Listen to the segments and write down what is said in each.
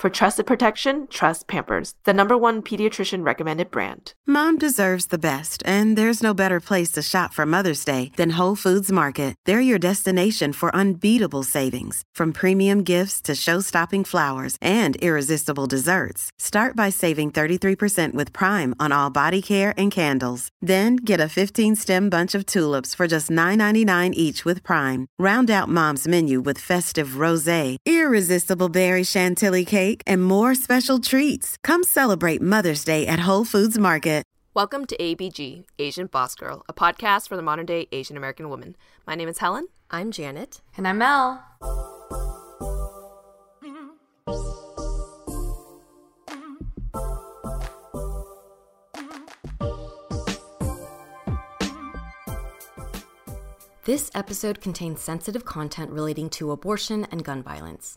For trusted protection, trust Pampers, the number one pediatrician recommended brand. Mom deserves the best, and there's no better place to shop for Mother's Day than Whole Foods Market. They're your destination for unbeatable savings, from premium gifts to show-stopping flowers and irresistible desserts. Start by saving 33% with Prime on all body care and candles. Then get a 15-stem bunch of tulips for just $9.99 each with Prime. Round out Mom's menu with festive rosé, irresistible berry chantilly cake cake, and more special treats. Come celebrate Mother's Day at Whole Foods Market. Welcome to ABG, Asian Boss Girl, a podcast for the modern day Asian American woman. My name is Helen. I'm Janet. And I'm Mel. This episode contains sensitive content relating to abortion and gun violence.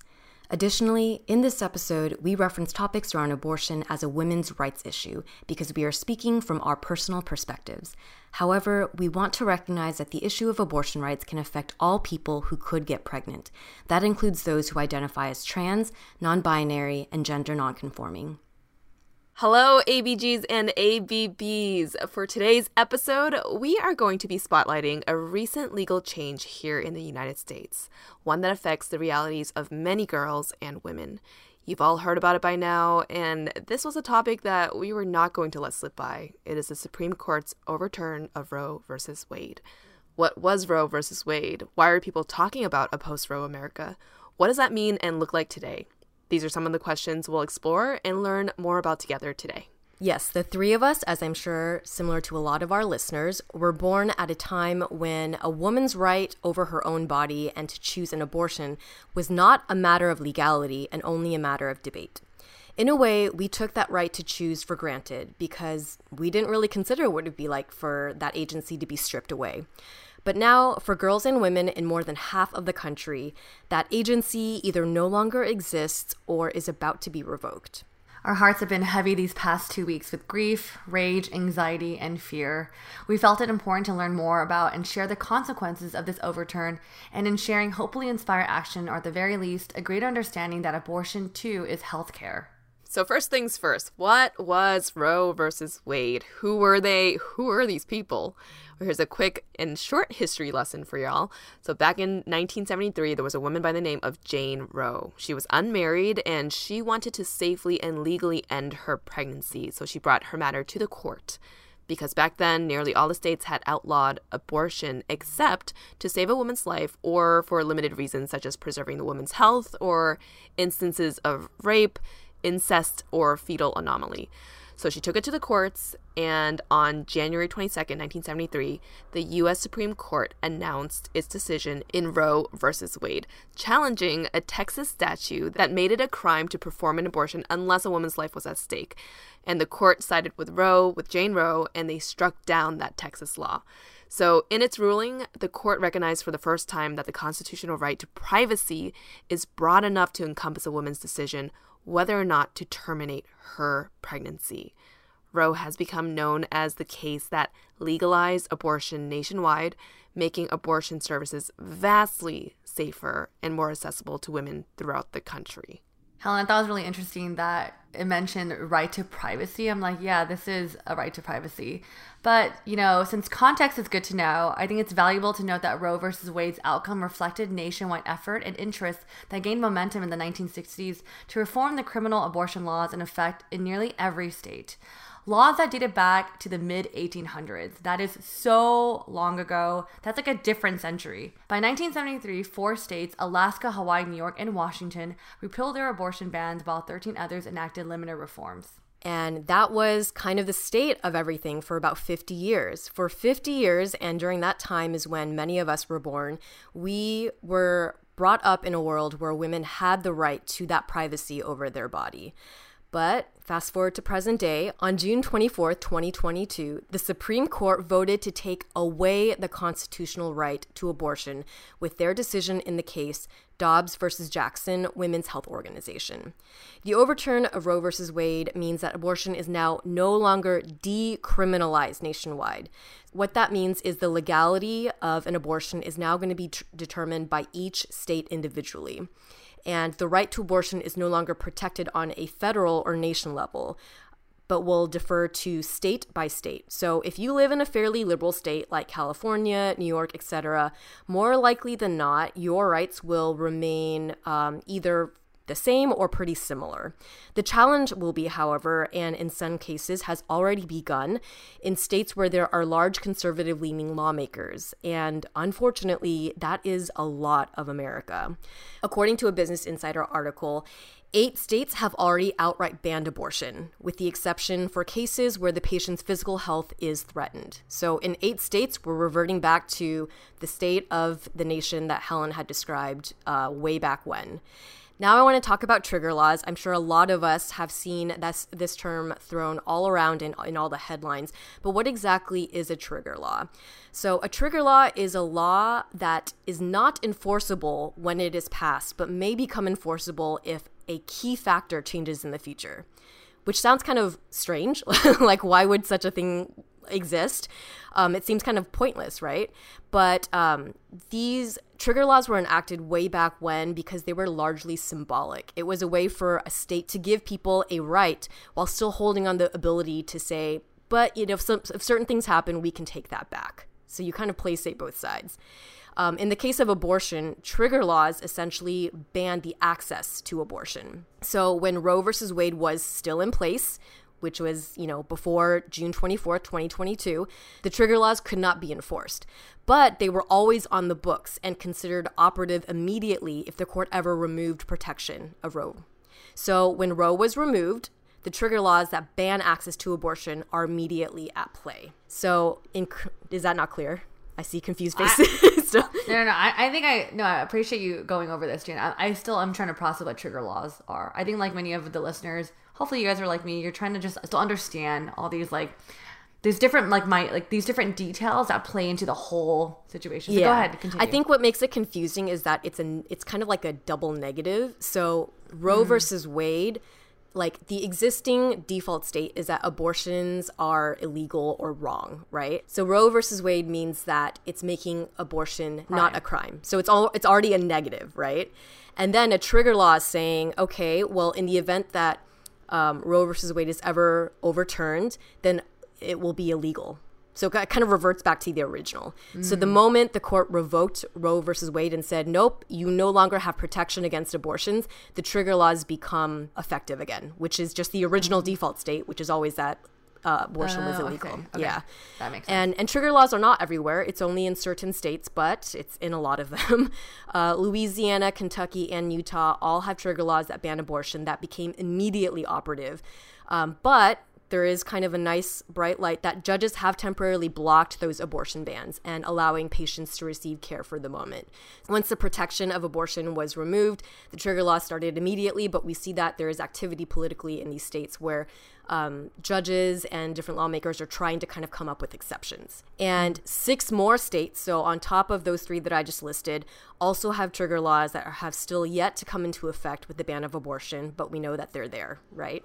Additionally, in this episode, we reference topics around abortion as a women's rights issue because we are speaking from our personal perspectives. However, we want to recognize that the issue of abortion rights can affect all people who could get pregnant. That includes those who identify as trans, non binary, and gender nonconforming. Hello, ABGs and ABBs. For today's episode, we are going to be spotlighting a recent legal change here in the United States, one that affects the realities of many girls and women. You've all heard about it by now, and this was a topic that we were not going to let slip by. It is the Supreme Court's overturn of Roe versus Wade. What was Roe versus Wade? Why are people talking about a post Roe America? What does that mean and look like today? These are some of the questions we'll explore and learn more about together today. Yes, the three of us, as I'm sure similar to a lot of our listeners, were born at a time when a woman's right over her own body and to choose an abortion was not a matter of legality and only a matter of debate. In a way, we took that right to choose for granted because we didn't really consider what it would be like for that agency to be stripped away. But now, for girls and women in more than half of the country, that agency either no longer exists or is about to be revoked. Our hearts have been heavy these past two weeks with grief, rage, anxiety, and fear. We felt it important to learn more about and share the consequences of this overturn, and in sharing, hopefully inspire action or at the very least, a greater understanding that abortion too is healthcare. So, first things first, what was Roe versus Wade? Who were they? Who are these people? Here's a quick and short history lesson for y'all. So, back in 1973, there was a woman by the name of Jane Roe. She was unmarried and she wanted to safely and legally end her pregnancy. So, she brought her matter to the court. Because back then, nearly all the states had outlawed abortion except to save a woman's life or for limited reasons, such as preserving the woman's health or instances of rape, incest, or fetal anomaly. So she took it to the courts, and on January 22, 1973, the U.S. Supreme Court announced its decision in Roe versus Wade, challenging a Texas statute that made it a crime to perform an abortion unless a woman's life was at stake. And the court sided with Roe, with Jane Roe, and they struck down that Texas law. So, in its ruling, the court recognized for the first time that the constitutional right to privacy is broad enough to encompass a woman's decision whether or not to terminate her pregnancy. Roe has become known as the case that legalized abortion nationwide, making abortion services vastly safer and more accessible to women throughout the country. Helen, I thought it was really interesting that it mentioned right to privacy. I'm like, yeah, this is a right to privacy. But, you know, since context is good to know, I think it's valuable to note that Roe versus Wade's outcome reflected nationwide effort and interest that gained momentum in the 1960s to reform the criminal abortion laws in effect in nearly every state. Laws that dated back to the mid 1800s. That is so long ago. That's like a different century. By 1973, four states Alaska, Hawaii, New York, and Washington repealed their abortion bans, while 13 others enacted limited reforms. And that was kind of the state of everything for about 50 years. For 50 years, and during that time is when many of us were born, we were brought up in a world where women had the right to that privacy over their body. But fast forward to present day, on June 24th, 2022, the Supreme Court voted to take away the constitutional right to abortion with their decision in the case Dobbs versus Jackson Women's Health Organization. The overturn of Roe versus Wade means that abortion is now no longer decriminalized nationwide. What that means is the legality of an abortion is now going to be determined by each state individually and the right to abortion is no longer protected on a federal or nation level but will defer to state by state. So if you live in a fairly liberal state like California, New York, etc., more likely than not, your rights will remain um, either the same or pretty similar. The challenge will be, however, and in some cases has already begun, in states where there are large conservative leaning lawmakers. And unfortunately, that is a lot of America. According to a Business Insider article, Eight states have already outright banned abortion, with the exception for cases where the patient's physical health is threatened. So, in eight states, we're reverting back to the state of the nation that Helen had described uh, way back when. Now I want to talk about trigger laws. I'm sure a lot of us have seen this, this term thrown all around in, in all the headlines. But what exactly is a trigger law? So, a trigger law is a law that is not enforceable when it is passed, but may become enforceable if a key factor changes in the future. Which sounds kind of strange. like, why would such a thing exist. Um, it seems kind of pointless, right? But um, these trigger laws were enacted way back when because they were largely symbolic. It was a way for a state to give people a right while still holding on the ability to say, but you know, if, some, if certain things happen, we can take that back. So you kind of play safe both sides. Um, in the case of abortion, trigger laws essentially banned the access to abortion. So when Roe versus Wade was still in place, which was, you know, before June 24th, 2022, the trigger laws could not be enforced. But they were always on the books and considered operative immediately if the court ever removed protection of Roe. So when Roe was removed, the trigger laws that ban access to abortion are immediately at play. So, in, is that not clear? I see confused faces. I, no, no, no. I, I, think I no. I appreciate you going over this, Jan. I, I still am trying to process what trigger laws are. I think like many of the listeners, hopefully you guys are like me. You're trying to just still understand all these like these different like my like these different details that play into the whole situation. So yeah. go ahead, continue. I think what makes it confusing is that it's an it's kind of like a double negative. So Roe mm. versus Wade like the existing default state is that abortions are illegal or wrong, right? So Roe versus Wade means that it's making abortion crime. not a crime. So it's all it's already a negative, right? And then a trigger law is saying, okay, well, in the event that um, Roe versus Wade is ever overturned, then it will be illegal. So it kind of reverts back to the original. Mm. So the mm. moment the court revoked Roe versus Wade and said, nope, you no longer have protection against abortions, the trigger laws become effective again, which is just the original mm. default state, which is always that uh, abortion was oh, illegal. Okay. Okay. Yeah, that makes sense. And and trigger laws are not everywhere. It's only in certain states, but it's in a lot of them. Uh, Louisiana, Kentucky, and Utah all have trigger laws that ban abortion that became immediately operative. Um, but there is kind of a nice bright light that judges have temporarily blocked those abortion bans and allowing patients to receive care for the moment. Once the protection of abortion was removed, the trigger law started immediately, but we see that there is activity politically in these states where um, judges and different lawmakers are trying to kind of come up with exceptions. And six more states, so on top of those three that I just listed, also have trigger laws that have still yet to come into effect with the ban of abortion, but we know that they're there, right?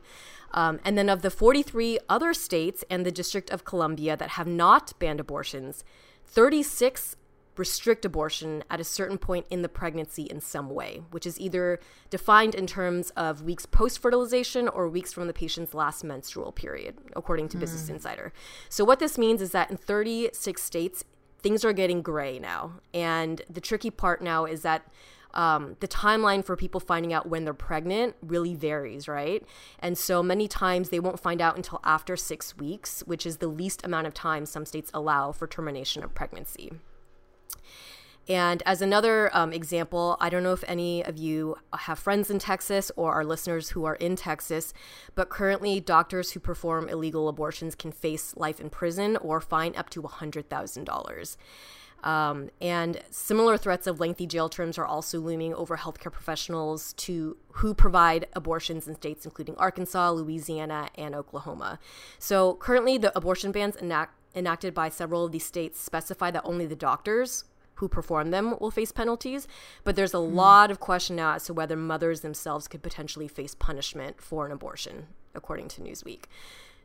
Um, and then of the 43 other states and the District of Columbia that have not banned abortions, 36 restrict abortion at a certain point in the pregnancy in some way, which is either defined in terms of weeks post fertilization or weeks from the patient's last menstrual period, according to mm. Business Insider. So, what this means is that in 36 states, things are getting gray now. And the tricky part now is that um, the timeline for people finding out when they're pregnant really varies, right? And so many times they won't find out until after six weeks, which is the least amount of time some states allow for termination of pregnancy. And as another um, example, I don't know if any of you have friends in Texas or are listeners who are in Texas, but currently doctors who perform illegal abortions can face life in prison or fine up to $100,000. Um, and similar threats of lengthy jail terms are also looming over healthcare professionals to who provide abortions in states including Arkansas, Louisiana, and Oklahoma. So currently, the abortion bans enact- enacted by several of these states specify that only the doctors who perform them will face penalties. But there's a mm. lot of question now as to whether mothers themselves could potentially face punishment for an abortion, according to Newsweek.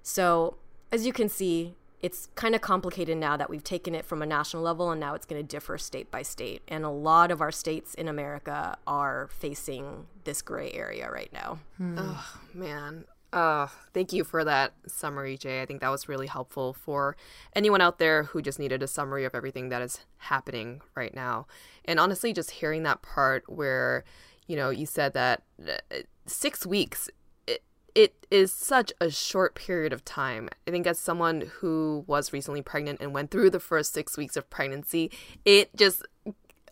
So, as you can see, it's kind of complicated now that we've taken it from a national level and now it's going to differ state by state. And a lot of our states in America are facing this gray area right now. Hmm. Oh, man. Uh, thank you for that summary, Jay. I think that was really helpful for anyone out there who just needed a summary of everything that is happening right now. And honestly, just hearing that part where, you know, you said that uh, six weeks, it, it is such a short period of time. I think as someone who was recently pregnant and went through the first six weeks of pregnancy, it just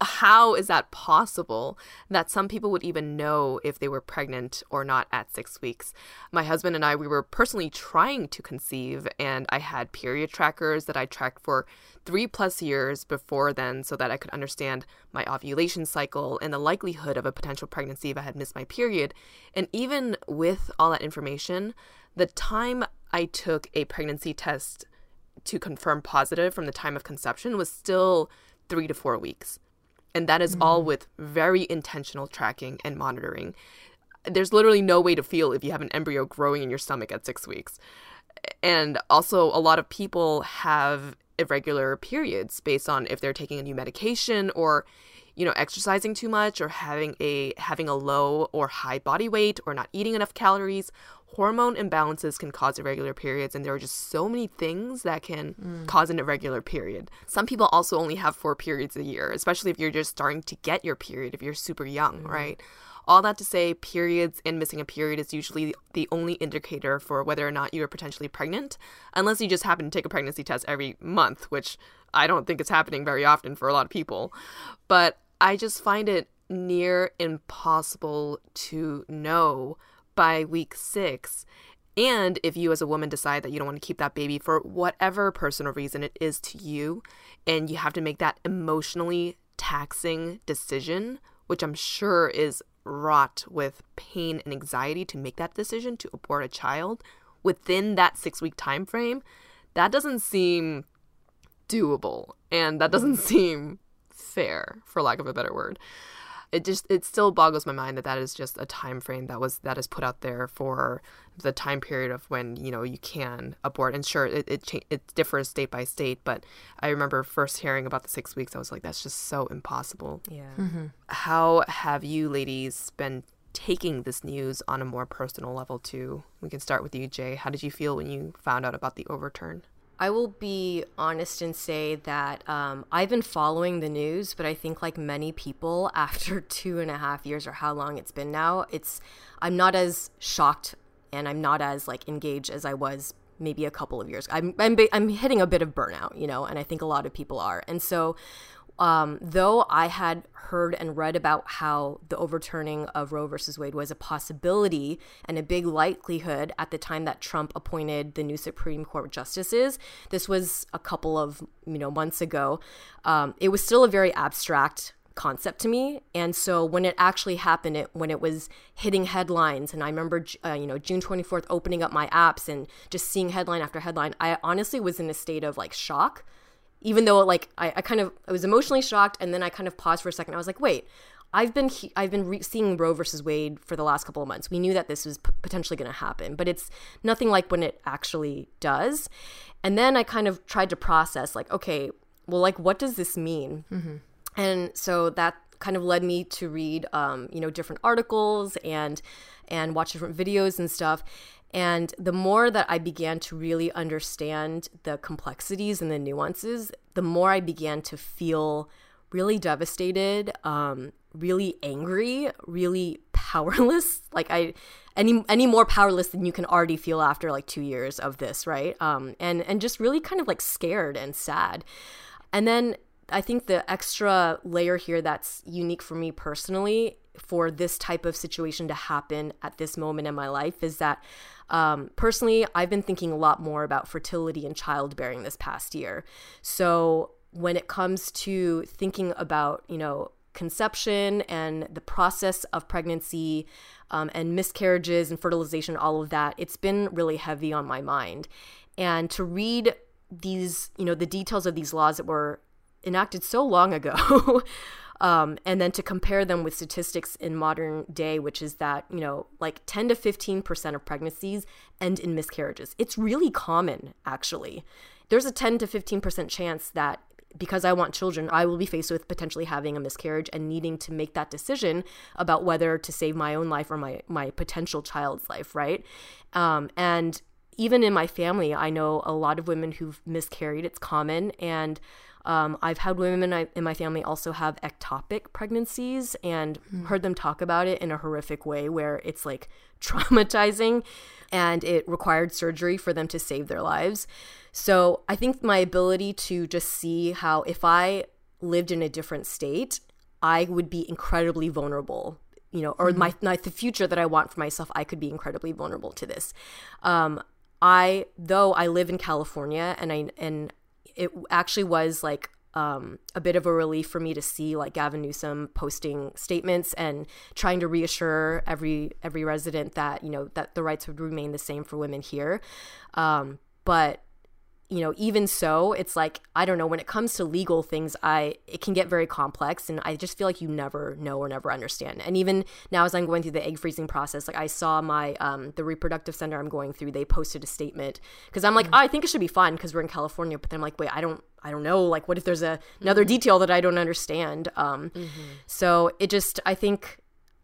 how is that possible that some people would even know if they were pregnant or not at six weeks? My husband and I, we were personally trying to conceive, and I had period trackers that I tracked for three plus years before then so that I could understand my ovulation cycle and the likelihood of a potential pregnancy if I had missed my period. And even with all that information, the time I took a pregnancy test to confirm positive from the time of conception was still three to four weeks. And that is mm-hmm. all with very intentional tracking and monitoring. There's literally no way to feel if you have an embryo growing in your stomach at six weeks. And also, a lot of people have irregular periods based on if they're taking a new medication or you know exercising too much or having a having a low or high body weight or not eating enough calories hormone imbalances can cause irregular periods and there are just so many things that can mm. cause an irregular period some people also only have four periods a year especially if you're just starting to get your period if you're super young mm. right all that to say periods and missing a period is usually the only indicator for whether or not you are potentially pregnant unless you just happen to take a pregnancy test every month which i don't think is happening very often for a lot of people but i just find it near impossible to know by week six. And if you, as a woman, decide that you don't want to keep that baby for whatever personal reason it is to you, and you have to make that emotionally taxing decision, which I'm sure is wrought with pain and anxiety to make that decision to abort a child within that six week time frame, that doesn't seem doable. And that doesn't seem fair, for lack of a better word. It just it still boggles my mind that that is just a time frame that was that is put out there for the time period of when you know you can abort. And sure it it, cha- it differs state by state but i remember first hearing about the six weeks i was like that's just so impossible. Yeah. Mm-hmm. how have you ladies been taking this news on a more personal level too? We can start with you jay. How did you feel when you found out about the overturn I will be honest and say that um, I've been following the news, but I think like many people, after two and a half years or how long it's been now, it's I'm not as shocked and I'm not as like engaged as I was maybe a couple of years. I'm I'm I'm hitting a bit of burnout, you know, and I think a lot of people are. And so um, though I had heard and read about how the overturning of Roe versus Wade was a possibility and a big likelihood at the time that Trump appointed the new Supreme Court justices, this was a couple of you know months ago. Um, it was still a very abstract concept to me and so when it actually happened it when it was hitting headlines and i remember uh, you know june 24th opening up my apps and just seeing headline after headline i honestly was in a state of like shock even though like I, I kind of I was emotionally shocked and then I kind of paused for a second. I was like, wait, I've been he- I've been re- seeing Roe versus Wade for the last couple of months. We knew that this was p- potentially going to happen, but it's nothing like when it actually does. And then I kind of tried to process like, okay, well, like what does this mean? Mm-hmm. And so that kind of led me to read, um, you know, different articles and and watch different videos and stuff. And the more that I began to really understand the complexities and the nuances, the more I began to feel really devastated, um, really angry, really powerless. Like I any any more powerless than you can already feel after like 2 years of this, right? Um and and just really kind of like scared and sad. And then I think the extra layer here that's unique for me personally for this type of situation to happen at this moment in my life is that um, personally, I've been thinking a lot more about fertility and childbearing this past year. So when it comes to thinking about, you know, conception and the process of pregnancy um, and miscarriages and fertilization, all of that, it's been really heavy on my mind. And to read these, you know, the details of these laws that were enacted so long ago. um, and then to compare them with statistics in modern day, which is that, you know, like 10 to 15% of pregnancies end in miscarriages. It's really common, actually. There's a 10 to 15% chance that because I want children, I will be faced with potentially having a miscarriage and needing to make that decision about whether to save my own life or my, my potential child's life, right? Um, and even in my family, I know a lot of women who've miscarried. It's common. And um, I've had women in my family also have ectopic pregnancies and mm. heard them talk about it in a horrific way where it's like traumatizing and it required surgery for them to save their lives. So I think my ability to just see how if I lived in a different state, I would be incredibly vulnerable you know, or mm-hmm. my, my, the future that I want for myself, I could be incredibly vulnerable to this. Um, I though I live in California and I and it actually was like um, a bit of a relief for me to see like Gavin Newsom posting statements and trying to reassure every every resident that you know that the rights would remain the same for women here. Um, but you know, even so, it's like I don't know. When it comes to legal things, I it can get very complex, and I just feel like you never know or never understand. And even now, as I'm going through the egg freezing process, like I saw my um, the reproductive center I'm going through, they posted a statement because I'm like, mm-hmm. oh, I think it should be fine because we're in California. But then I'm like, wait, I don't, I don't know. Like, what if there's a, another mm-hmm. detail that I don't understand? Um, mm-hmm. So it just, I think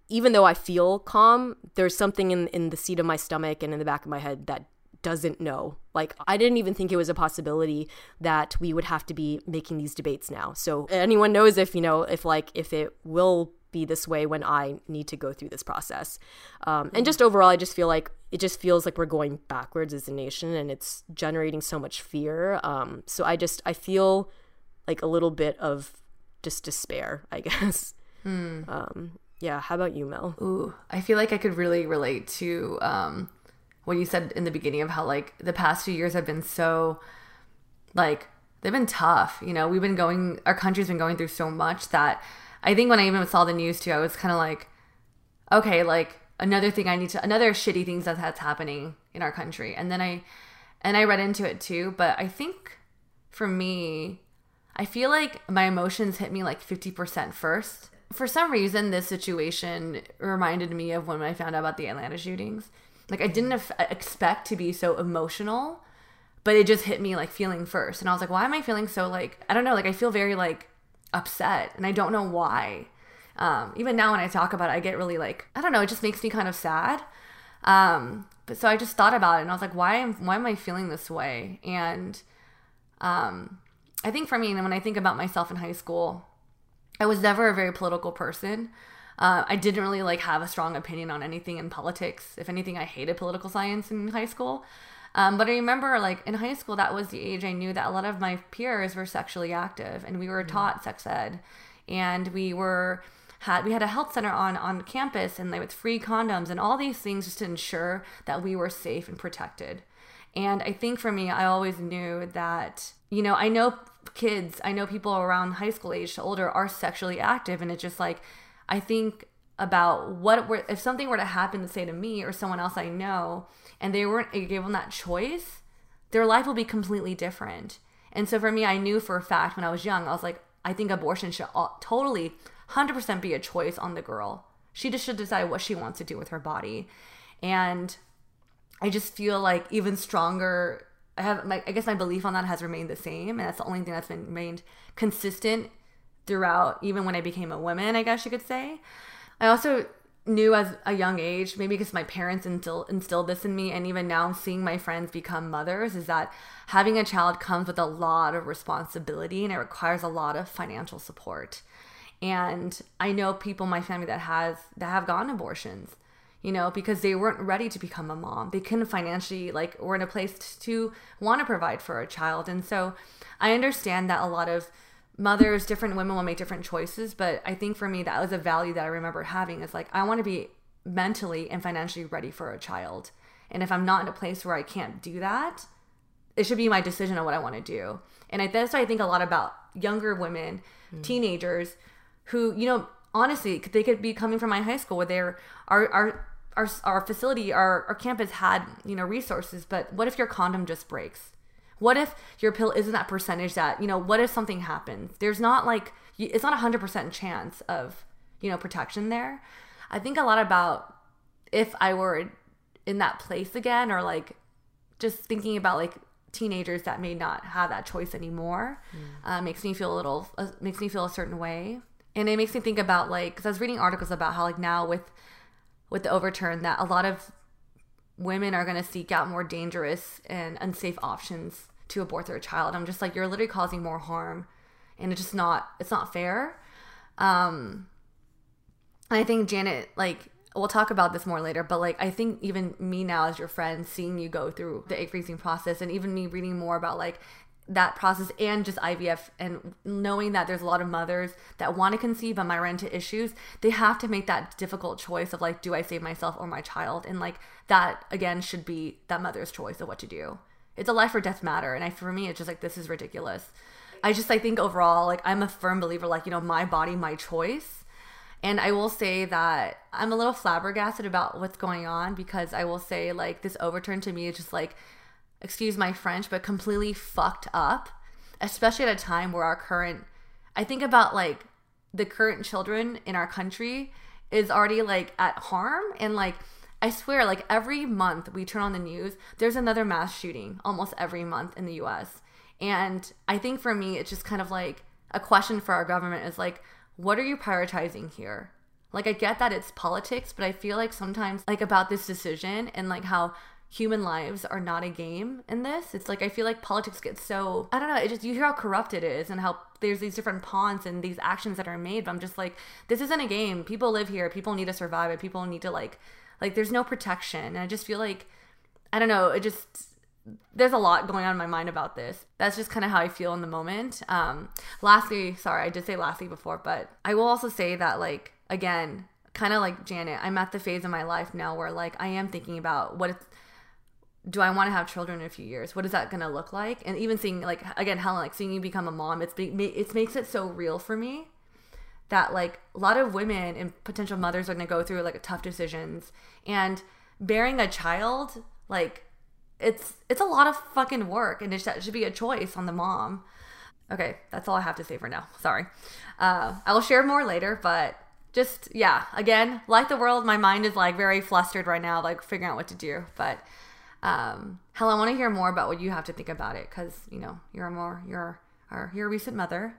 even though I feel calm, there's something in in the seat of my stomach and in the back of my head that doesn't know. Like, I didn't even think it was a possibility that we would have to be making these debates now. So, anyone knows if, you know, if like, if it will be this way when I need to go through this process. Um, and just overall, I just feel like it just feels like we're going backwards as a nation and it's generating so much fear. Um, so, I just, I feel like a little bit of just despair, I guess. Hmm. Um, yeah. How about you, Mel? Ooh, I feel like I could really relate to um, what you said in the beginning of how like the past few years have been so like they've been tough. You know, we've been going our country's been going through so much that I think when I even saw the news too, I was kind of like, okay, like another thing I need to another shitty things that that's happening in our country. And then I and I read into it too, but I think for me, I feel like my emotions hit me like 50% first. For some reason, this situation reminded me of when I found out about the Atlanta shootings like I didn't expect to be so emotional, but it just hit me like feeling first. And I was like, why am I feeling so like I don't know, like I feel very like upset and I don't know why. Um, even now when I talk about it, I get really like I don't know, it just makes me kind of sad. Um, but so I just thought about it and I was like, why am why am I feeling this way? And um, I think for me, and when I think about myself in high school, I was never a very political person. Uh, I didn't really like have a strong opinion on anything in politics. If anything, I hated political science in high school. Um, but I remember, like in high school, that was the age I knew that a lot of my peers were sexually active, and we were mm-hmm. taught sex ed, and we were had we had a health center on on campus, and like with free condoms and all these things just to ensure that we were safe and protected. And I think for me, I always knew that you know I know kids, I know people around high school age to older are sexually active, and it's just like I think about what were if something were to happen to say to me or someone else I know and they weren't given that choice, their life will be completely different. And so for me, I knew for a fact when I was young, I was like, I think abortion should all, totally 100% be a choice on the girl. She just should decide what she wants to do with her body. And I just feel like even stronger. I have my, I guess my belief on that has remained the same, and that's the only thing that's been remained consistent throughout, even when I became a woman, I guess you could say. I also knew as a young age, maybe because my parents instill, instilled this in me, and even now seeing my friends become mothers, is that having a child comes with a lot of responsibility and it requires a lot of financial support. And I know people in my family that has that have gotten abortions, you know, because they weren't ready to become a mom. They couldn't financially like were in a place to want to provide for a child. And so I understand that a lot of mothers, different women will make different choices, but I think for me that was a value that I remember having is like I want to be mentally and financially ready for a child. And if I'm not in a place where I can't do that, it should be my decision on what I want to do. And I, that's why I think a lot about younger women, mm. teenagers who, you know, honestly, they could be coming from my high school where they're our our our, our facility, our, our campus had, you know, resources, but what if your condom just breaks? What if your pill isn't that percentage that, you know, what if something happens? There's not like, it's not a 100% chance of, you know, protection there. I think a lot about if I were in that place again or like just thinking about like teenagers that may not have that choice anymore mm. uh, makes me feel a little, uh, makes me feel a certain way. And it makes me think about like, because I was reading articles about how like now with, with the overturn that a lot of women are going to seek out more dangerous and unsafe options to abort their child. I'm just like, you're literally causing more harm, and it's just not, it's not fair. Um, I think Janet, like, we'll talk about this more later, but like, I think even me now as your friend, seeing you go through the egg freezing process, and even me reading more about like that process and just IVF and knowing that there's a lot of mothers that want to conceive but might run into issues, they have to make that difficult choice of like, do I save myself or my child? And like that again should be that mother's choice of what to do. It's a life or death matter. And I for me it's just like this is ridiculous. I just I think overall, like I'm a firm believer, like, you know, my body, my choice. And I will say that I'm a little flabbergasted about what's going on because I will say like this overturn to me is just like excuse my French, but completely fucked up, especially at a time where our current, I think about like the current children in our country is already like at harm. And like I swear like every month we turn on the news there's another mass shooting almost every month in the US and I think for me it's just kind of like a question for our government is like what are you prioritizing here? Like I get that it's politics but I feel like sometimes like about this decision and like how human lives are not a game in this. It's like I feel like politics gets so I don't know, it just you hear how corrupt it is and how there's these different pawns and these actions that are made, but I'm just like, this isn't a game. People live here, people need to survive it, people need to like like there's no protection. And I just feel like I don't know, it just there's a lot going on in my mind about this. That's just kind of how I feel in the moment. Um lastly, sorry, I did say lastly before, but I will also say that like again, kind of like Janet, I'm at the phase of my life now where like I am thinking about what it's do I want to have children in a few years? What is that going to look like? And even seeing like again Helen like seeing you become a mom, it's it makes it so real for me that like a lot of women and potential mothers are going to go through like tough decisions and bearing a child like it's it's a lot of fucking work and it should be a choice on the mom. Okay, that's all I have to say for now. Sorry. Uh, I will share more later, but just yeah, again, like the world, my mind is like very flustered right now, like figuring out what to do. But um, Helen, I want to hear more about what you have to think about it because you know you're a more you're our you're a recent mother.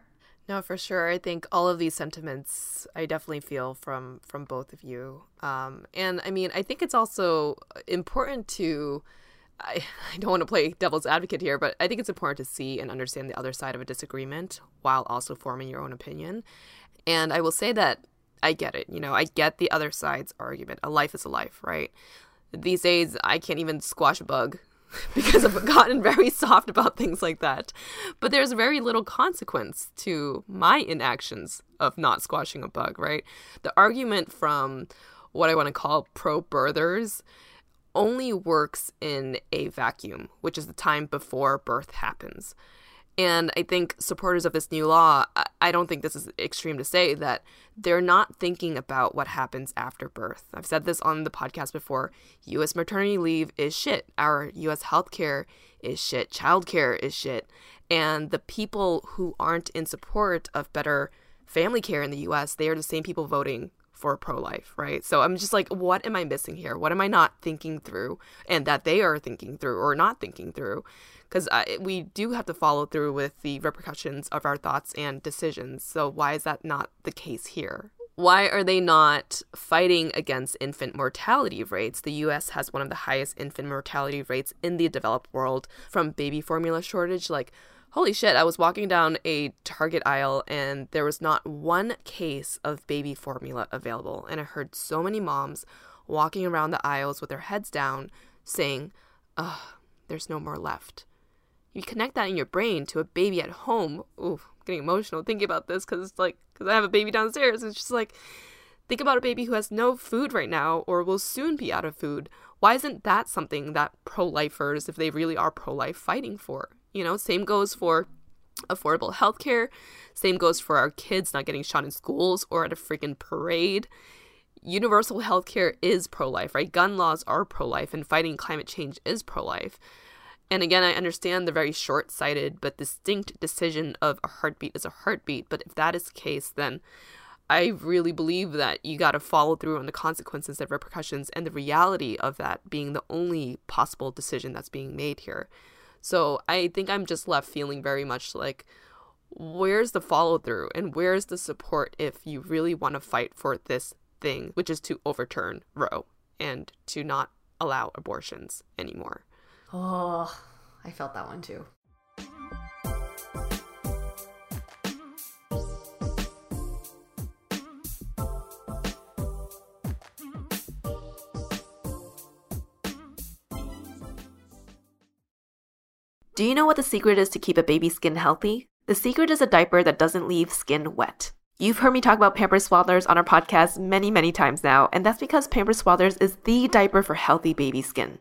No, for sure. I think all of these sentiments I definitely feel from from both of you. Um, and I mean, I think it's also important to. I, I don't want to play devil's advocate here, but I think it's important to see and understand the other side of a disagreement while also forming your own opinion. And I will say that I get it. You know, I get the other side's argument. A life is a life, right? These days I can't even squash a bug because I've gotten very soft about things like that. But there's very little consequence to my inactions of not squashing a bug, right? The argument from what I want to call pro birthers only works in a vacuum, which is the time before birth happens. And I think supporters of this new law, I don't think this is extreme to say that they're not thinking about what happens after birth. I've said this on the podcast before. US maternity leave is shit. Our US healthcare is shit. Childcare is shit. And the people who aren't in support of better family care in the US, they are the same people voting for pro life, right? So I'm just like, what am I missing here? What am I not thinking through? And that they are thinking through or not thinking through because we do have to follow through with the repercussions of our thoughts and decisions. So why is that not the case here? why are they not fighting against infant mortality rates? The US has one of the highest infant mortality rates in the developed world from baby formula shortage. Like, holy shit, I was walking down a Target aisle and there was not one case of baby formula available. And I heard so many moms walking around the aisles with their heads down saying, ugh, there's no more left. You connect that in your brain to a baby at home. Ooh, I'm getting emotional thinking about this because it's like because I have a baby downstairs. It's just like, think about a baby who has no food right now or will soon be out of food. Why isn't that something that pro lifers, if they really are pro life, fighting for? You know, same goes for affordable healthcare. Same goes for our kids not getting shot in schools or at a freaking parade. Universal healthcare is pro life, right? Gun laws are pro life, and fighting climate change is pro life. And again, I understand the very short sighted but distinct decision of a heartbeat is a heartbeat. But if that is the case, then I really believe that you got to follow through on the consequences and repercussions and the reality of that being the only possible decision that's being made here. So I think I'm just left feeling very much like, where's the follow through and where's the support if you really want to fight for this thing, which is to overturn Roe and to not allow abortions anymore? Oh, I felt that one too. Do you know what the secret is to keep a baby's skin healthy? The secret is a diaper that doesn't leave skin wet. You've heard me talk about Pampers Swaddlers on our podcast many, many times now, and that's because Pampers Swaddlers is the diaper for healthy baby skin.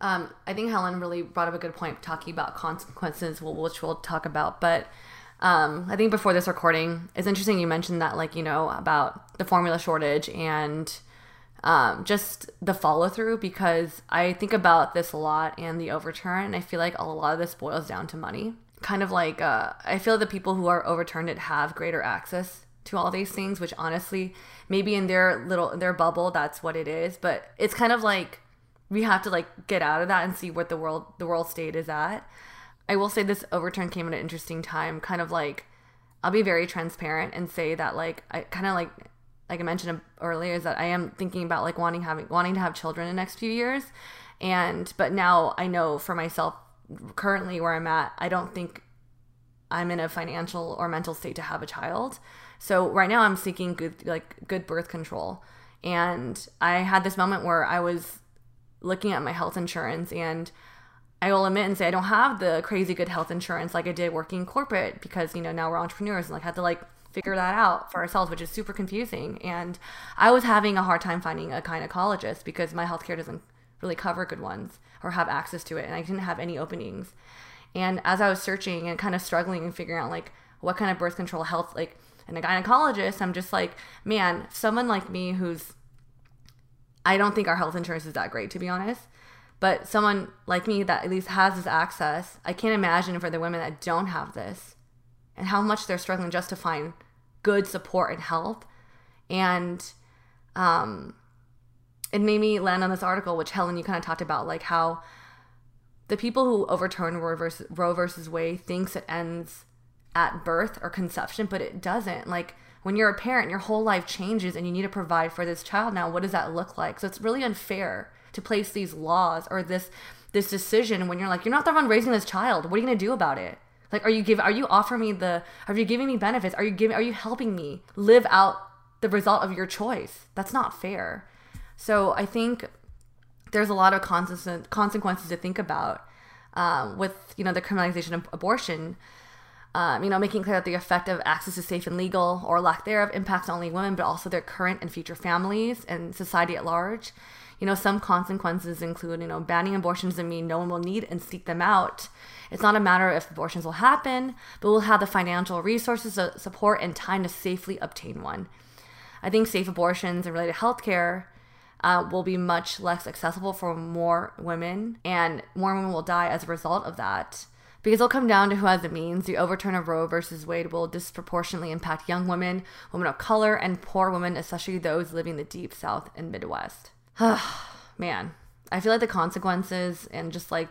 Um, I think Helen really brought up a good point talking about consequences, which we'll talk about. But um, I think before this recording, it's interesting you mentioned that, like, you know, about the formula shortage and um, just the follow through because I think about this a lot and the overturn. I feel like a lot of this boils down to money. Kind of like, uh, I feel the people who are overturned it have greater access to all these things, which honestly, maybe in their little, their bubble, that's what it is. But it's kind of like, we have to like get out of that and see what the world the world state is at. I will say this overturn came at an interesting time, kind of like I'll be very transparent and say that like I kind of like like I mentioned earlier is that I am thinking about like wanting having wanting to have children in the next few years. And but now I know for myself currently where I'm at, I don't think I'm in a financial or mental state to have a child. So right now I'm seeking good like good birth control. And I had this moment where I was looking at my health insurance and I will admit and say I don't have the crazy good health insurance like I did working corporate because you know now we're entrepreneurs and like had to like figure that out for ourselves, which is super confusing. And I was having a hard time finding a gynecologist because my healthcare doesn't really cover good ones or have access to it, and I didn't have any openings. And as I was searching and kind of struggling and figuring out like what kind of birth control health like and a gynecologist, I'm just like, man, someone like me who's I don't think our health insurance is that great, to be honest. But someone like me that at least has this access, I can't imagine for the women that don't have this and how much they're struggling just to find good support and help. And um, it made me land on this article, which Helen, you kind of talked about, like how the people who overturn Roe versus, Roe versus Wade thinks it ends at birth or conception, but it doesn't. Like when you're a parent, your whole life changes and you need to provide for this child now. What does that look like? So it's really unfair to place these laws or this this decision when you're like, you're not the one raising this child. What are you gonna do about it? Like, are you give are you offering me the are you giving me benefits? Are you giving are you helping me live out the result of your choice? That's not fair. So I think there's a lot of consequences to think about um, with you know the criminalization of abortion Um, you know, making clear that the effect of access to safe and legal or lack thereof impacts not only women but also their current and future families and society at large. You know, some consequences include, you know, banning abortions doesn't mean no one will need and seek them out. It's not a matter of if abortions will happen, but we'll have the financial resources, support, and time to safely obtain one. I think safe abortions and related health care uh, will be much less accessible for more women, and more women will die as a result of that. Because it'll come down to who has the means. The overturn of Roe versus Wade will disproportionately impact young women, women of color, and poor women, especially those living in the deep South and Midwest. Man, I feel like the consequences and just like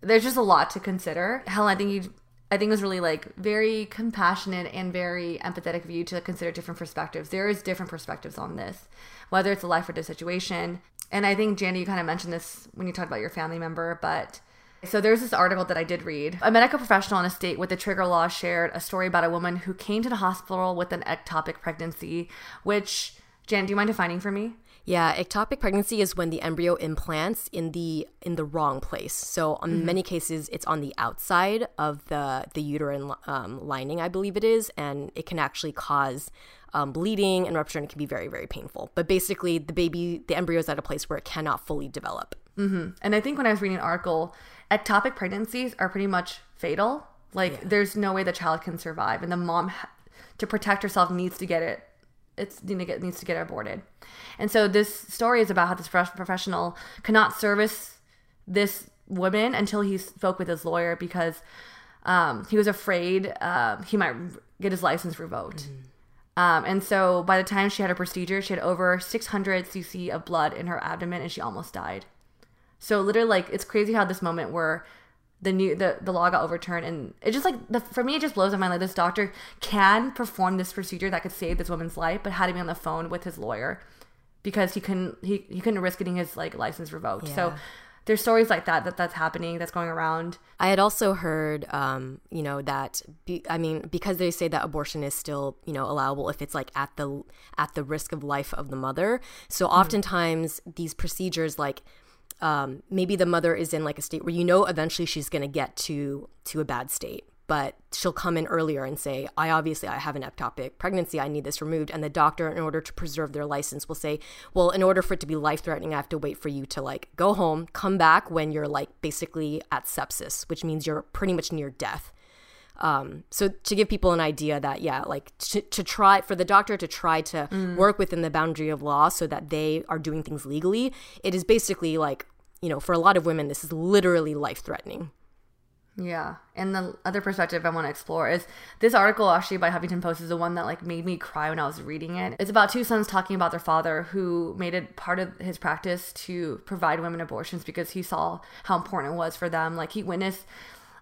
there's just a lot to consider. Helen, I think you I think it was really like very compassionate and very empathetic of you to consider different perspectives. There is different perspectives on this, whether it's a life or death situation. And I think Jandy, you kind of mentioned this when you talked about your family member, but so there's this article that I did read. A medical professional in a state with the trigger law shared a story about a woman who came to the hospital with an ectopic pregnancy, which Jan, do you mind defining for me? Yeah, ectopic pregnancy is when the embryo implants in the in the wrong place. So in mm-hmm. many cases, it's on the outside of the the uterine um, lining, I believe it is, and it can actually cause um, bleeding and rupture, and it can be very very painful. But basically, the baby, the embryo is at a place where it cannot fully develop. Mm-hmm. And I think when I was reading an article, ectopic pregnancies are pretty much fatal. Like, yeah. there's no way the child can survive, and the mom, to protect herself, needs to get it it's you know, get, needs to get aborted. And so this story is about how this professional cannot service this woman until he spoke with his lawyer because um, he was afraid uh, he might get his license revoked. Mm-hmm. Um, and so by the time she had her procedure, she had over 600 cc of blood in her abdomen and she almost died. So literally, like it's crazy how this moment where the new the, the law got overturned and it just like the, for me it just blows my mind like this doctor can perform this procedure that could save this woman's life but had to be on the phone with his lawyer because he couldn't he, he couldn't risk getting his like license revoked yeah. so there's stories like that that that's happening that's going around i had also heard um you know that be, i mean because they say that abortion is still you know allowable if it's like at the at the risk of life of the mother so mm-hmm. oftentimes mm-hmm. these procedures like um, maybe the mother is in like a state where you know eventually she's going to get to to a bad state but she'll come in earlier and say i obviously i have an ectopic pregnancy i need this removed and the doctor in order to preserve their license will say well in order for it to be life threatening i have to wait for you to like go home come back when you're like basically at sepsis which means you're pretty much near death um, so to give people an idea that yeah like to, to try for the doctor to try to mm. work within the boundary of law so that they are doing things legally it is basically like you know for a lot of women this is literally life threatening yeah. And the other perspective I want to explore is this article actually by Huffington Post is the one that like made me cry when I was reading it. It's about two sons talking about their father who made it part of his practice to provide women abortions because he saw how important it was for them. Like he witnessed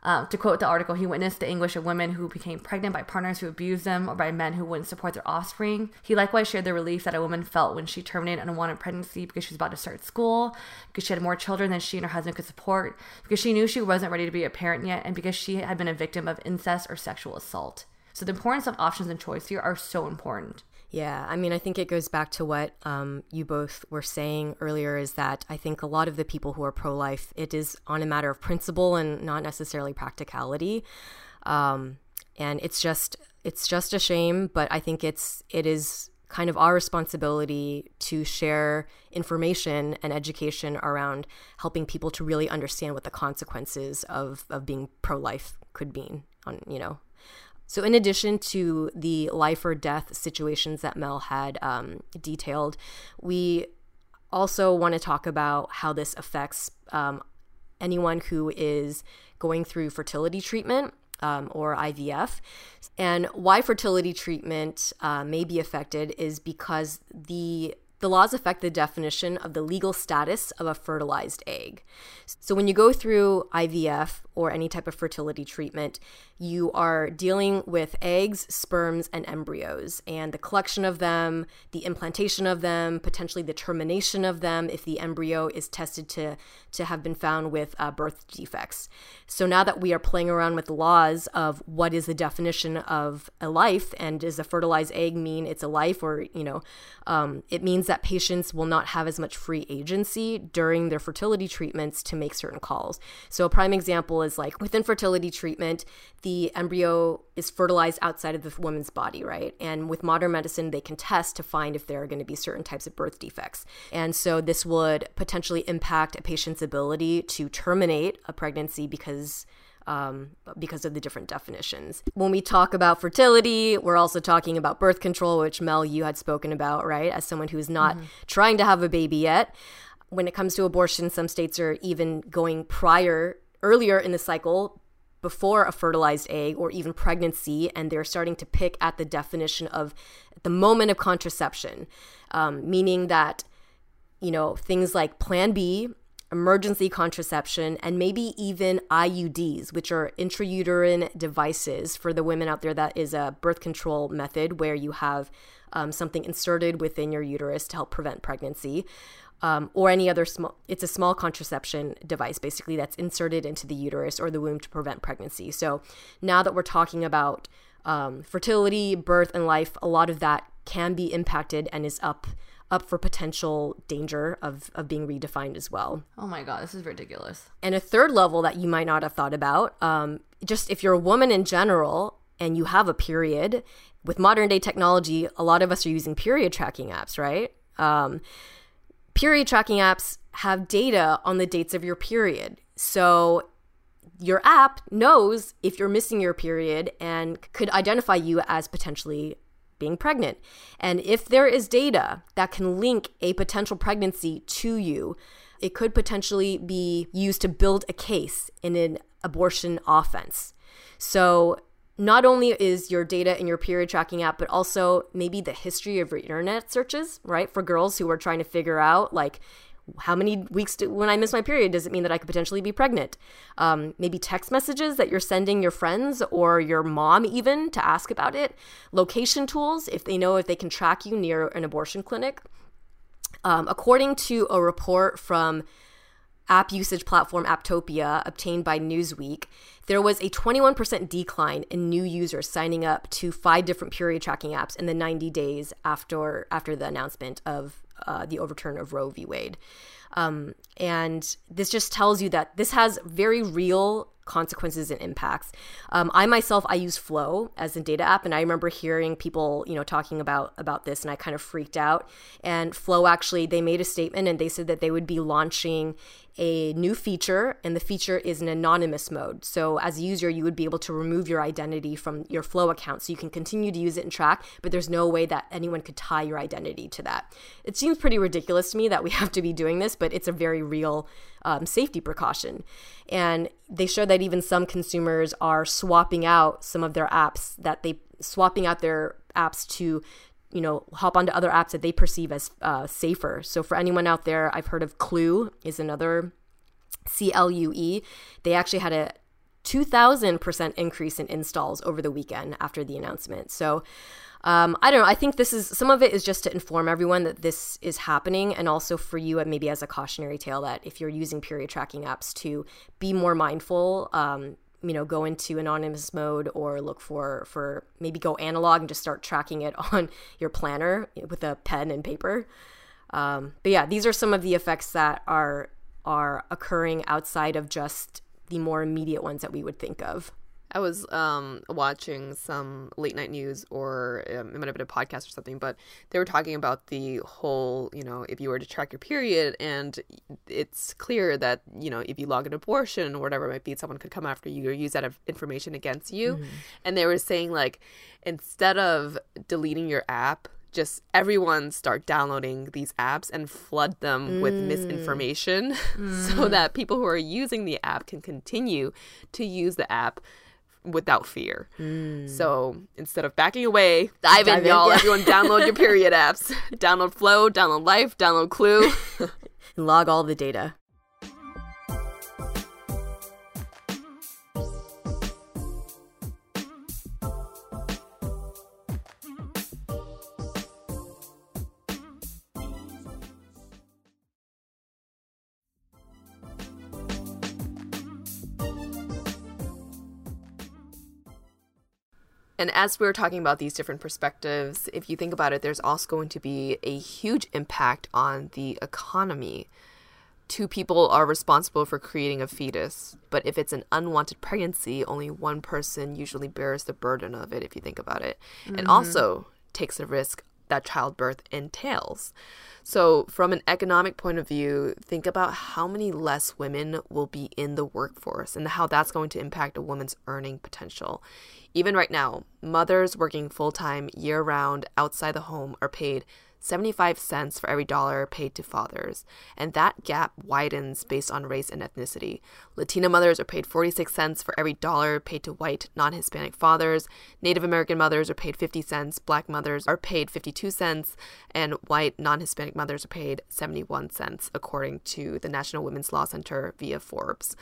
uh, to quote the article, he witnessed the anguish of women who became pregnant by partners who abused them or by men who wouldn't support their offspring. He likewise shared the relief that a woman felt when she terminated an unwanted pregnancy because she was about to start school, because she had more children than she and her husband could support, because she knew she wasn't ready to be a parent yet, and because she had been a victim of incest or sexual assault. So the importance of options and choice here are so important. Yeah, I mean, I think it goes back to what um, you both were saying earlier is that I think a lot of the people who are pro life, it is on a matter of principle and not necessarily practicality. Um, and it's just it's just a shame, but I think it's it is kind of our responsibility to share information and education around helping people to really understand what the consequences of, of being pro life could mean on you know so, in addition to the life or death situations that Mel had um, detailed, we also want to talk about how this affects um, anyone who is going through fertility treatment um, or IVF. And why fertility treatment uh, may be affected is because the the laws affect the definition of the legal status of a fertilized egg. So, when you go through IVF or any type of fertility treatment, you are dealing with eggs, sperms, and embryos, and the collection of them, the implantation of them, potentially the termination of them if the embryo is tested to, to have been found with uh, birth defects. So now that we are playing around with the laws of what is the definition of a life, and does a fertilized egg mean it's a life, or, you know, um, it means means that patients will not have as much free agency during their fertility treatments to make certain calls. So, a prime example is like within fertility treatment, the embryo is fertilized outside of the woman's body, right? And with modern medicine, they can test to find if there are going to be certain types of birth defects. And so, this would potentially impact a patient's ability to terminate a pregnancy because um, because of the different definitions. When we talk about fertility, we're also talking about birth control, which Mel, you had spoken about, right? As someone who's not mm-hmm. trying to have a baby yet. When it comes to abortion, some states are even going prior, earlier in the cycle, before a fertilized egg or even pregnancy, and they're starting to pick at the definition of the moment of contraception, um, meaning that, you know, things like Plan B emergency contraception, and maybe even IUDs, which are intrauterine devices for the women out there. That is a birth control method where you have um, something inserted within your uterus to help prevent pregnancy. Um, or any other small, it's a small contraception device basically that's inserted into the uterus or the womb to prevent pregnancy. So now that we're talking about um, fertility, birth, and life, a lot of that can be impacted and is up up for potential danger of, of being redefined as well. Oh my God, this is ridiculous. And a third level that you might not have thought about um, just if you're a woman in general and you have a period, with modern day technology, a lot of us are using period tracking apps, right? Um, period tracking apps have data on the dates of your period. So your app knows if you're missing your period and could identify you as potentially being pregnant. And if there is data that can link a potential pregnancy to you, it could potentially be used to build a case in an abortion offense. So, not only is your data in your period tracking app, but also maybe the history of your internet searches, right? For girls who are trying to figure out, like, how many weeks do, when I miss my period does it mean that I could potentially be pregnant? Um, maybe text messages that you're sending your friends or your mom even to ask about it. Location tools if they know if they can track you near an abortion clinic. Um, according to a report from app usage platform Apptopia, obtained by Newsweek, there was a 21% decline in new users signing up to five different period tracking apps in the 90 days after after the announcement of uh, the overturn of Roe v. Wade. Um, and this just tells you that this has very real consequences and impacts. Um, I myself, I use Flo as a data app, and I remember hearing people, you know, talking about about this, and I kind of freaked out. And Flo actually, they made a statement, and they said that they would be launching a new feature, and the feature is an anonymous mode. So as a user, you would be able to remove your identity from your Flo account, so you can continue to use it and track, but there's no way that anyone could tie your identity to that. It seems pretty ridiculous to me that we have to be doing this, but it's a very real um, safety precaution. And they show that even some consumers are swapping out some of their apps that they swapping out their apps to you know hop onto other apps that they perceive as uh, safer. So for anyone out there i've heard of clue is another c-l-u-e they actually had a 2000% increase in installs over the weekend after the announcement. So um, I don't know. I think this is some of it is just to inform everyone that this is happening, and also for you, and maybe as a cautionary tale that if you're using period tracking apps, to be more mindful. Um, you know, go into anonymous mode or look for for maybe go analog and just start tracking it on your planner with a pen and paper. Um, but yeah, these are some of the effects that are are occurring outside of just the more immediate ones that we would think of. I was um, watching some late night news or um, it might have been a podcast or something, but they were talking about the whole, you know, if you were to track your period and it's clear that, you know, if you log an abortion or whatever it might be, someone could come after you or use that information against you. Mm-hmm. And they were saying, like, instead of deleting your app, just everyone start downloading these apps and flood them mm. with misinformation mm. so that people who are using the app can continue to use the app without fear. Mm. So instead of backing away, dive, dive in, y'all. Yeah. Everyone download your period apps. download Flo, download Life, download Clue. Log all the data. And as we're talking about these different perspectives, if you think about it, there's also going to be a huge impact on the economy. Two people are responsible for creating a fetus, but if it's an unwanted pregnancy, only one person usually bears the burden of it, if you think about it, mm-hmm. and also takes the risk that childbirth entails. So, from an economic point of view, think about how many less women will be in the workforce and how that's going to impact a woman's earning potential. Even right now, mothers working full time year round outside the home are paid 75 cents for every dollar paid to fathers, and that gap widens based on race and ethnicity. Latina mothers are paid 46 cents for every dollar paid to white, non Hispanic fathers. Native American mothers are paid 50 cents, black mothers are paid 52 cents, and white, non Hispanic mothers are paid 71 cents, according to the National Women's Law Center via Forbes.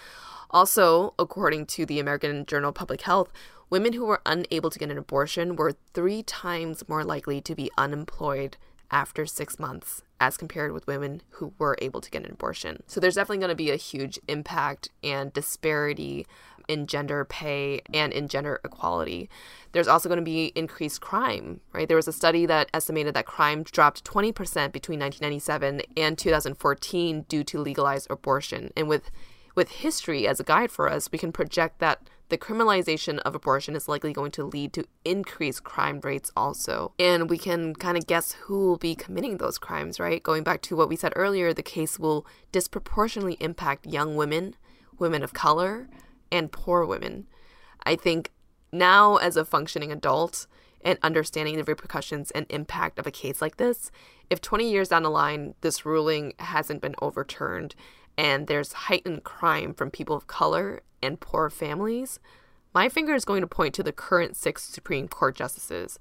Also, according to the American Journal of Public Health, women who were unable to get an abortion were three times more likely to be unemployed after six months as compared with women who were able to get an abortion. So there's definitely going to be a huge impact and disparity in gender pay and in gender equality. There's also going to be increased crime, right? There was a study that estimated that crime dropped 20% between 1997 and 2014 due to legalized abortion. And with with history as a guide for us, we can project that the criminalization of abortion is likely going to lead to increased crime rates also. And we can kind of guess who will be committing those crimes, right? Going back to what we said earlier, the case will disproportionately impact young women, women of color, and poor women. I think now, as a functioning adult, and understanding the repercussions and impact of a case like this, if 20 years down the line this ruling hasn't been overturned, and there's heightened crime from people of color and poor families, my finger is going to point to the current six Supreme Court justices.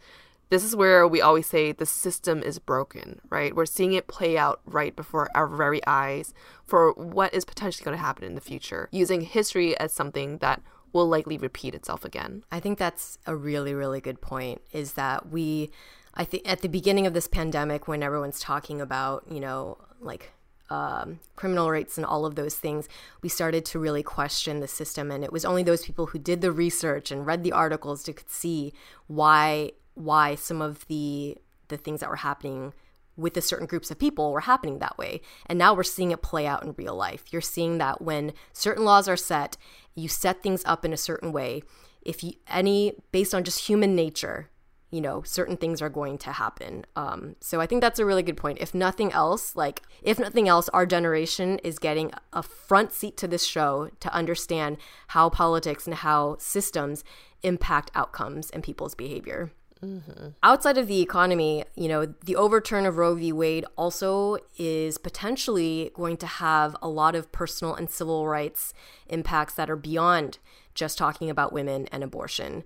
This is where we always say the system is broken, right? We're seeing it play out right before our very eyes for what is potentially going to happen in the future, using history as something that will likely repeat itself again. I think that's a really, really good point is that we, I think at the beginning of this pandemic, when everyone's talking about, you know, like um, criminal rates and all of those things, we started to really question the system. And it was only those people who did the research and read the articles to could see why why some of the the things that were happening with the certain groups of people were happening that way. And now we're seeing it play out in real life. You're seeing that when certain laws are set, you set things up in a certain way. If you any based on just human nature, you know, certain things are going to happen. Um, so I think that's a really good point. If nothing else, like, if nothing else, our generation is getting a front seat to this show to understand how politics and how systems impact outcomes and people's behavior. Mm-hmm. Outside of the economy, you know, the overturn of Roe v. Wade also is potentially going to have a lot of personal and civil rights impacts that are beyond just talking about women and abortion.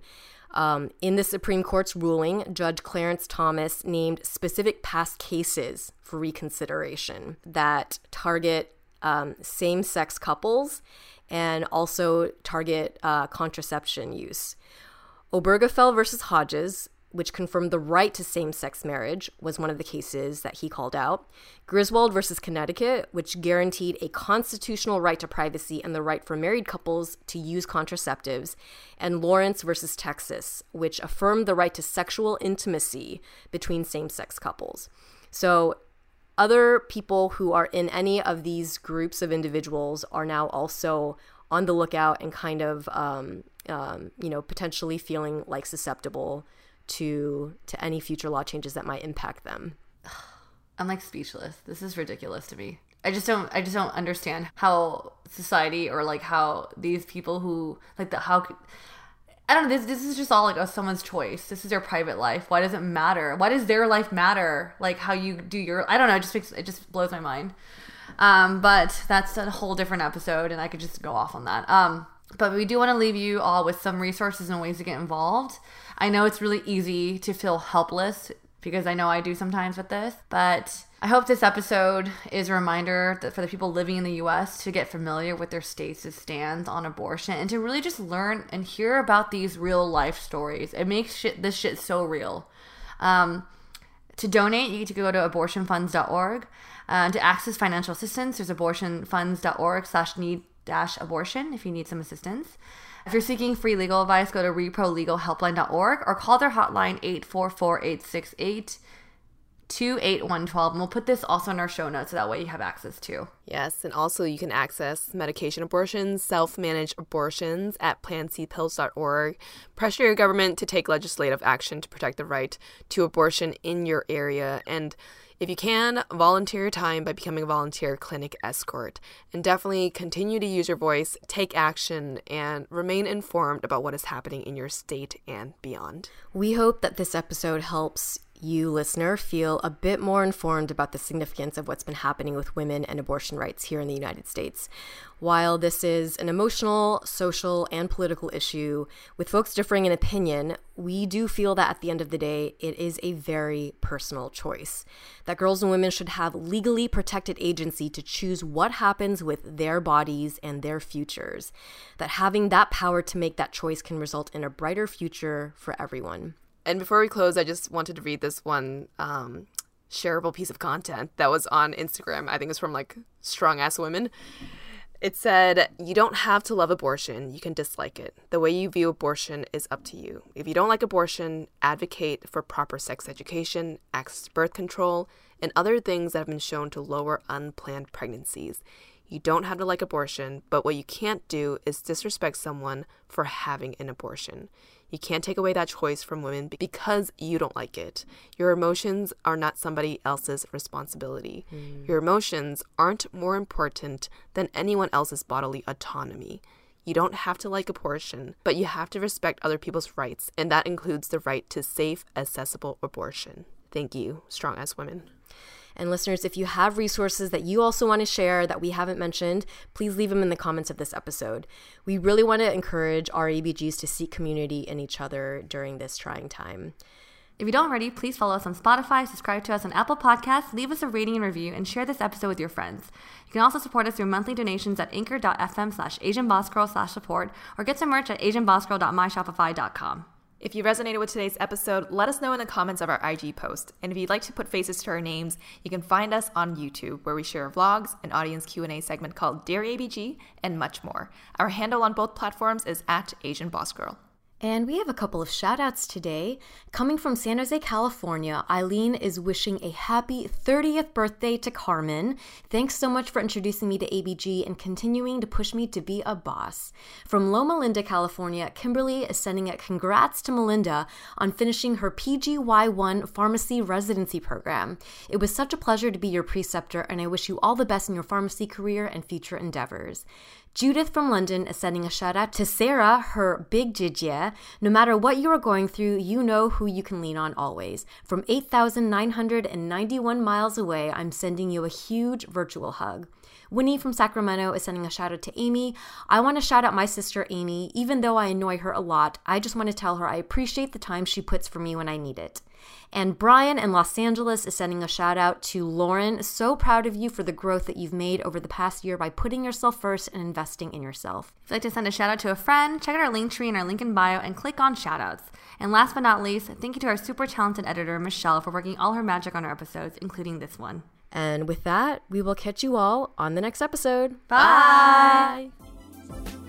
Um, in the Supreme Court's ruling, Judge Clarence Thomas named specific past cases for reconsideration that target um, same sex couples and also target uh, contraception use. Obergefell versus Hodges which confirmed the right to same sex marriage, was one of the cases that he called out. Griswold versus Connecticut, which guaranteed a constitutional right to privacy and the right for married couples to use contraceptives. And Lawrence versus Texas, which affirmed the right to sexual intimacy between same sex couples. So, other people who are in any of these groups of individuals are now also on the lookout and kind of, um, um, you know, potentially feeling like susceptible to to any future law changes that might impact them. I'm like speechless. This is ridiculous to me. I just don't I just don't understand how society or like how these people who like the how I don't know this this is just all like a, someone's choice. This is their private life. Why does it matter? Why does their life matter? Like how you do your I don't know, it just makes it just blows my mind. Um but that's a whole different episode and I could just go off on that. Um but we do want to leave you all with some resources and ways to get involved. I know it's really easy to feel helpless because I know I do sometimes with this, but I hope this episode is a reminder that for the people living in the US to get familiar with their states' stands on abortion and to really just learn and hear about these real life stories. It makes shit, this shit so real. Um, to donate, you need to go to abortionfunds.org. Uh, to access financial assistance, there's abortionfunds.org slash need dash abortion if you need some assistance. If you're seeking free legal advice, go to reprolegalhelpline.org or call their hotline 844 868 28112. And we'll put this also in our show notes so that way you have access to. Yes, and also you can access medication abortions, self managed abortions at plancpills.org. Pressure your government to take legislative action to protect the right to abortion in your area. And if you can, volunteer your time by becoming a volunteer clinic escort. And definitely continue to use your voice, take action, and remain informed about what is happening in your state and beyond. We hope that this episode helps you, listener, feel a bit more informed about the significance of what's been happening with women and abortion rights here in the United States. While this is an emotional, social, and political issue with folks differing in opinion, we do feel that at the end of the day, it is a very personal choice. That girls and women should have legally protected agency to choose what happens with their bodies and their futures. That having that power to make that choice can result in a brighter future for everyone. And before we close, I just wanted to read this one um, shareable piece of content that was on Instagram. I think it's from like Strong Ass Women. It said, You don't have to love abortion, you can dislike it. The way you view abortion is up to you. If you don't like abortion, advocate for proper sex education, access to birth control, and other things that have been shown to lower unplanned pregnancies. You don't have to like abortion, but what you can't do is disrespect someone for having an abortion. You can't take away that choice from women because you don't like it. Your emotions are not somebody else's responsibility. Mm. Your emotions aren't more important than anyone else's bodily autonomy. You don't have to like abortion, but you have to respect other people's rights, and that includes the right to safe, accessible abortion. Thank you, strong ass women. And listeners, if you have resources that you also want to share that we haven't mentioned, please leave them in the comments of this episode. We really want to encourage our ABGs to seek community in each other during this trying time. If you don't already, please follow us on Spotify, subscribe to us on Apple Podcasts, leave us a rating and review, and share this episode with your friends. You can also support us through monthly donations at anchor.fm slash asianbossgirl slash support or get some merch at asianbossgirl.myshopify.com. If you resonated with today's episode, let us know in the comments of our IG post. And if you'd like to put faces to our names, you can find us on YouTube, where we share vlogs, an audience Q&A segment called Dear ABG, and much more. Our handle on both platforms is at Asian Boss Girl. And we have a couple of shout outs today. Coming from San Jose, California, Eileen is wishing a happy 30th birthday to Carmen. Thanks so much for introducing me to ABG and continuing to push me to be a boss. From Loma Linda, California, Kimberly is sending a congrats to Melinda on finishing her PGY1 pharmacy residency program. It was such a pleasure to be your preceptor, and I wish you all the best in your pharmacy career and future endeavors. Judith from London is sending a shout out to Sarah, her big Jijia. No matter what you are going through, you know who you can lean on always. From 8,991 miles away, I'm sending you a huge virtual hug. Winnie from Sacramento is sending a shout out to Amy. I want to shout out my sister Amy. Even though I annoy her a lot, I just want to tell her I appreciate the time she puts for me when I need it. And Brian in Los Angeles is sending a shout out to Lauren. So proud of you for the growth that you've made over the past year by putting yourself first and investing in yourself. If you'd like to send a shout out to a friend, check out our link tree in our link in bio and click on shout outs. And last but not least, thank you to our super talented editor, Michelle, for working all her magic on our episodes, including this one. And with that, we will catch you all on the next episode. Bye. Bye.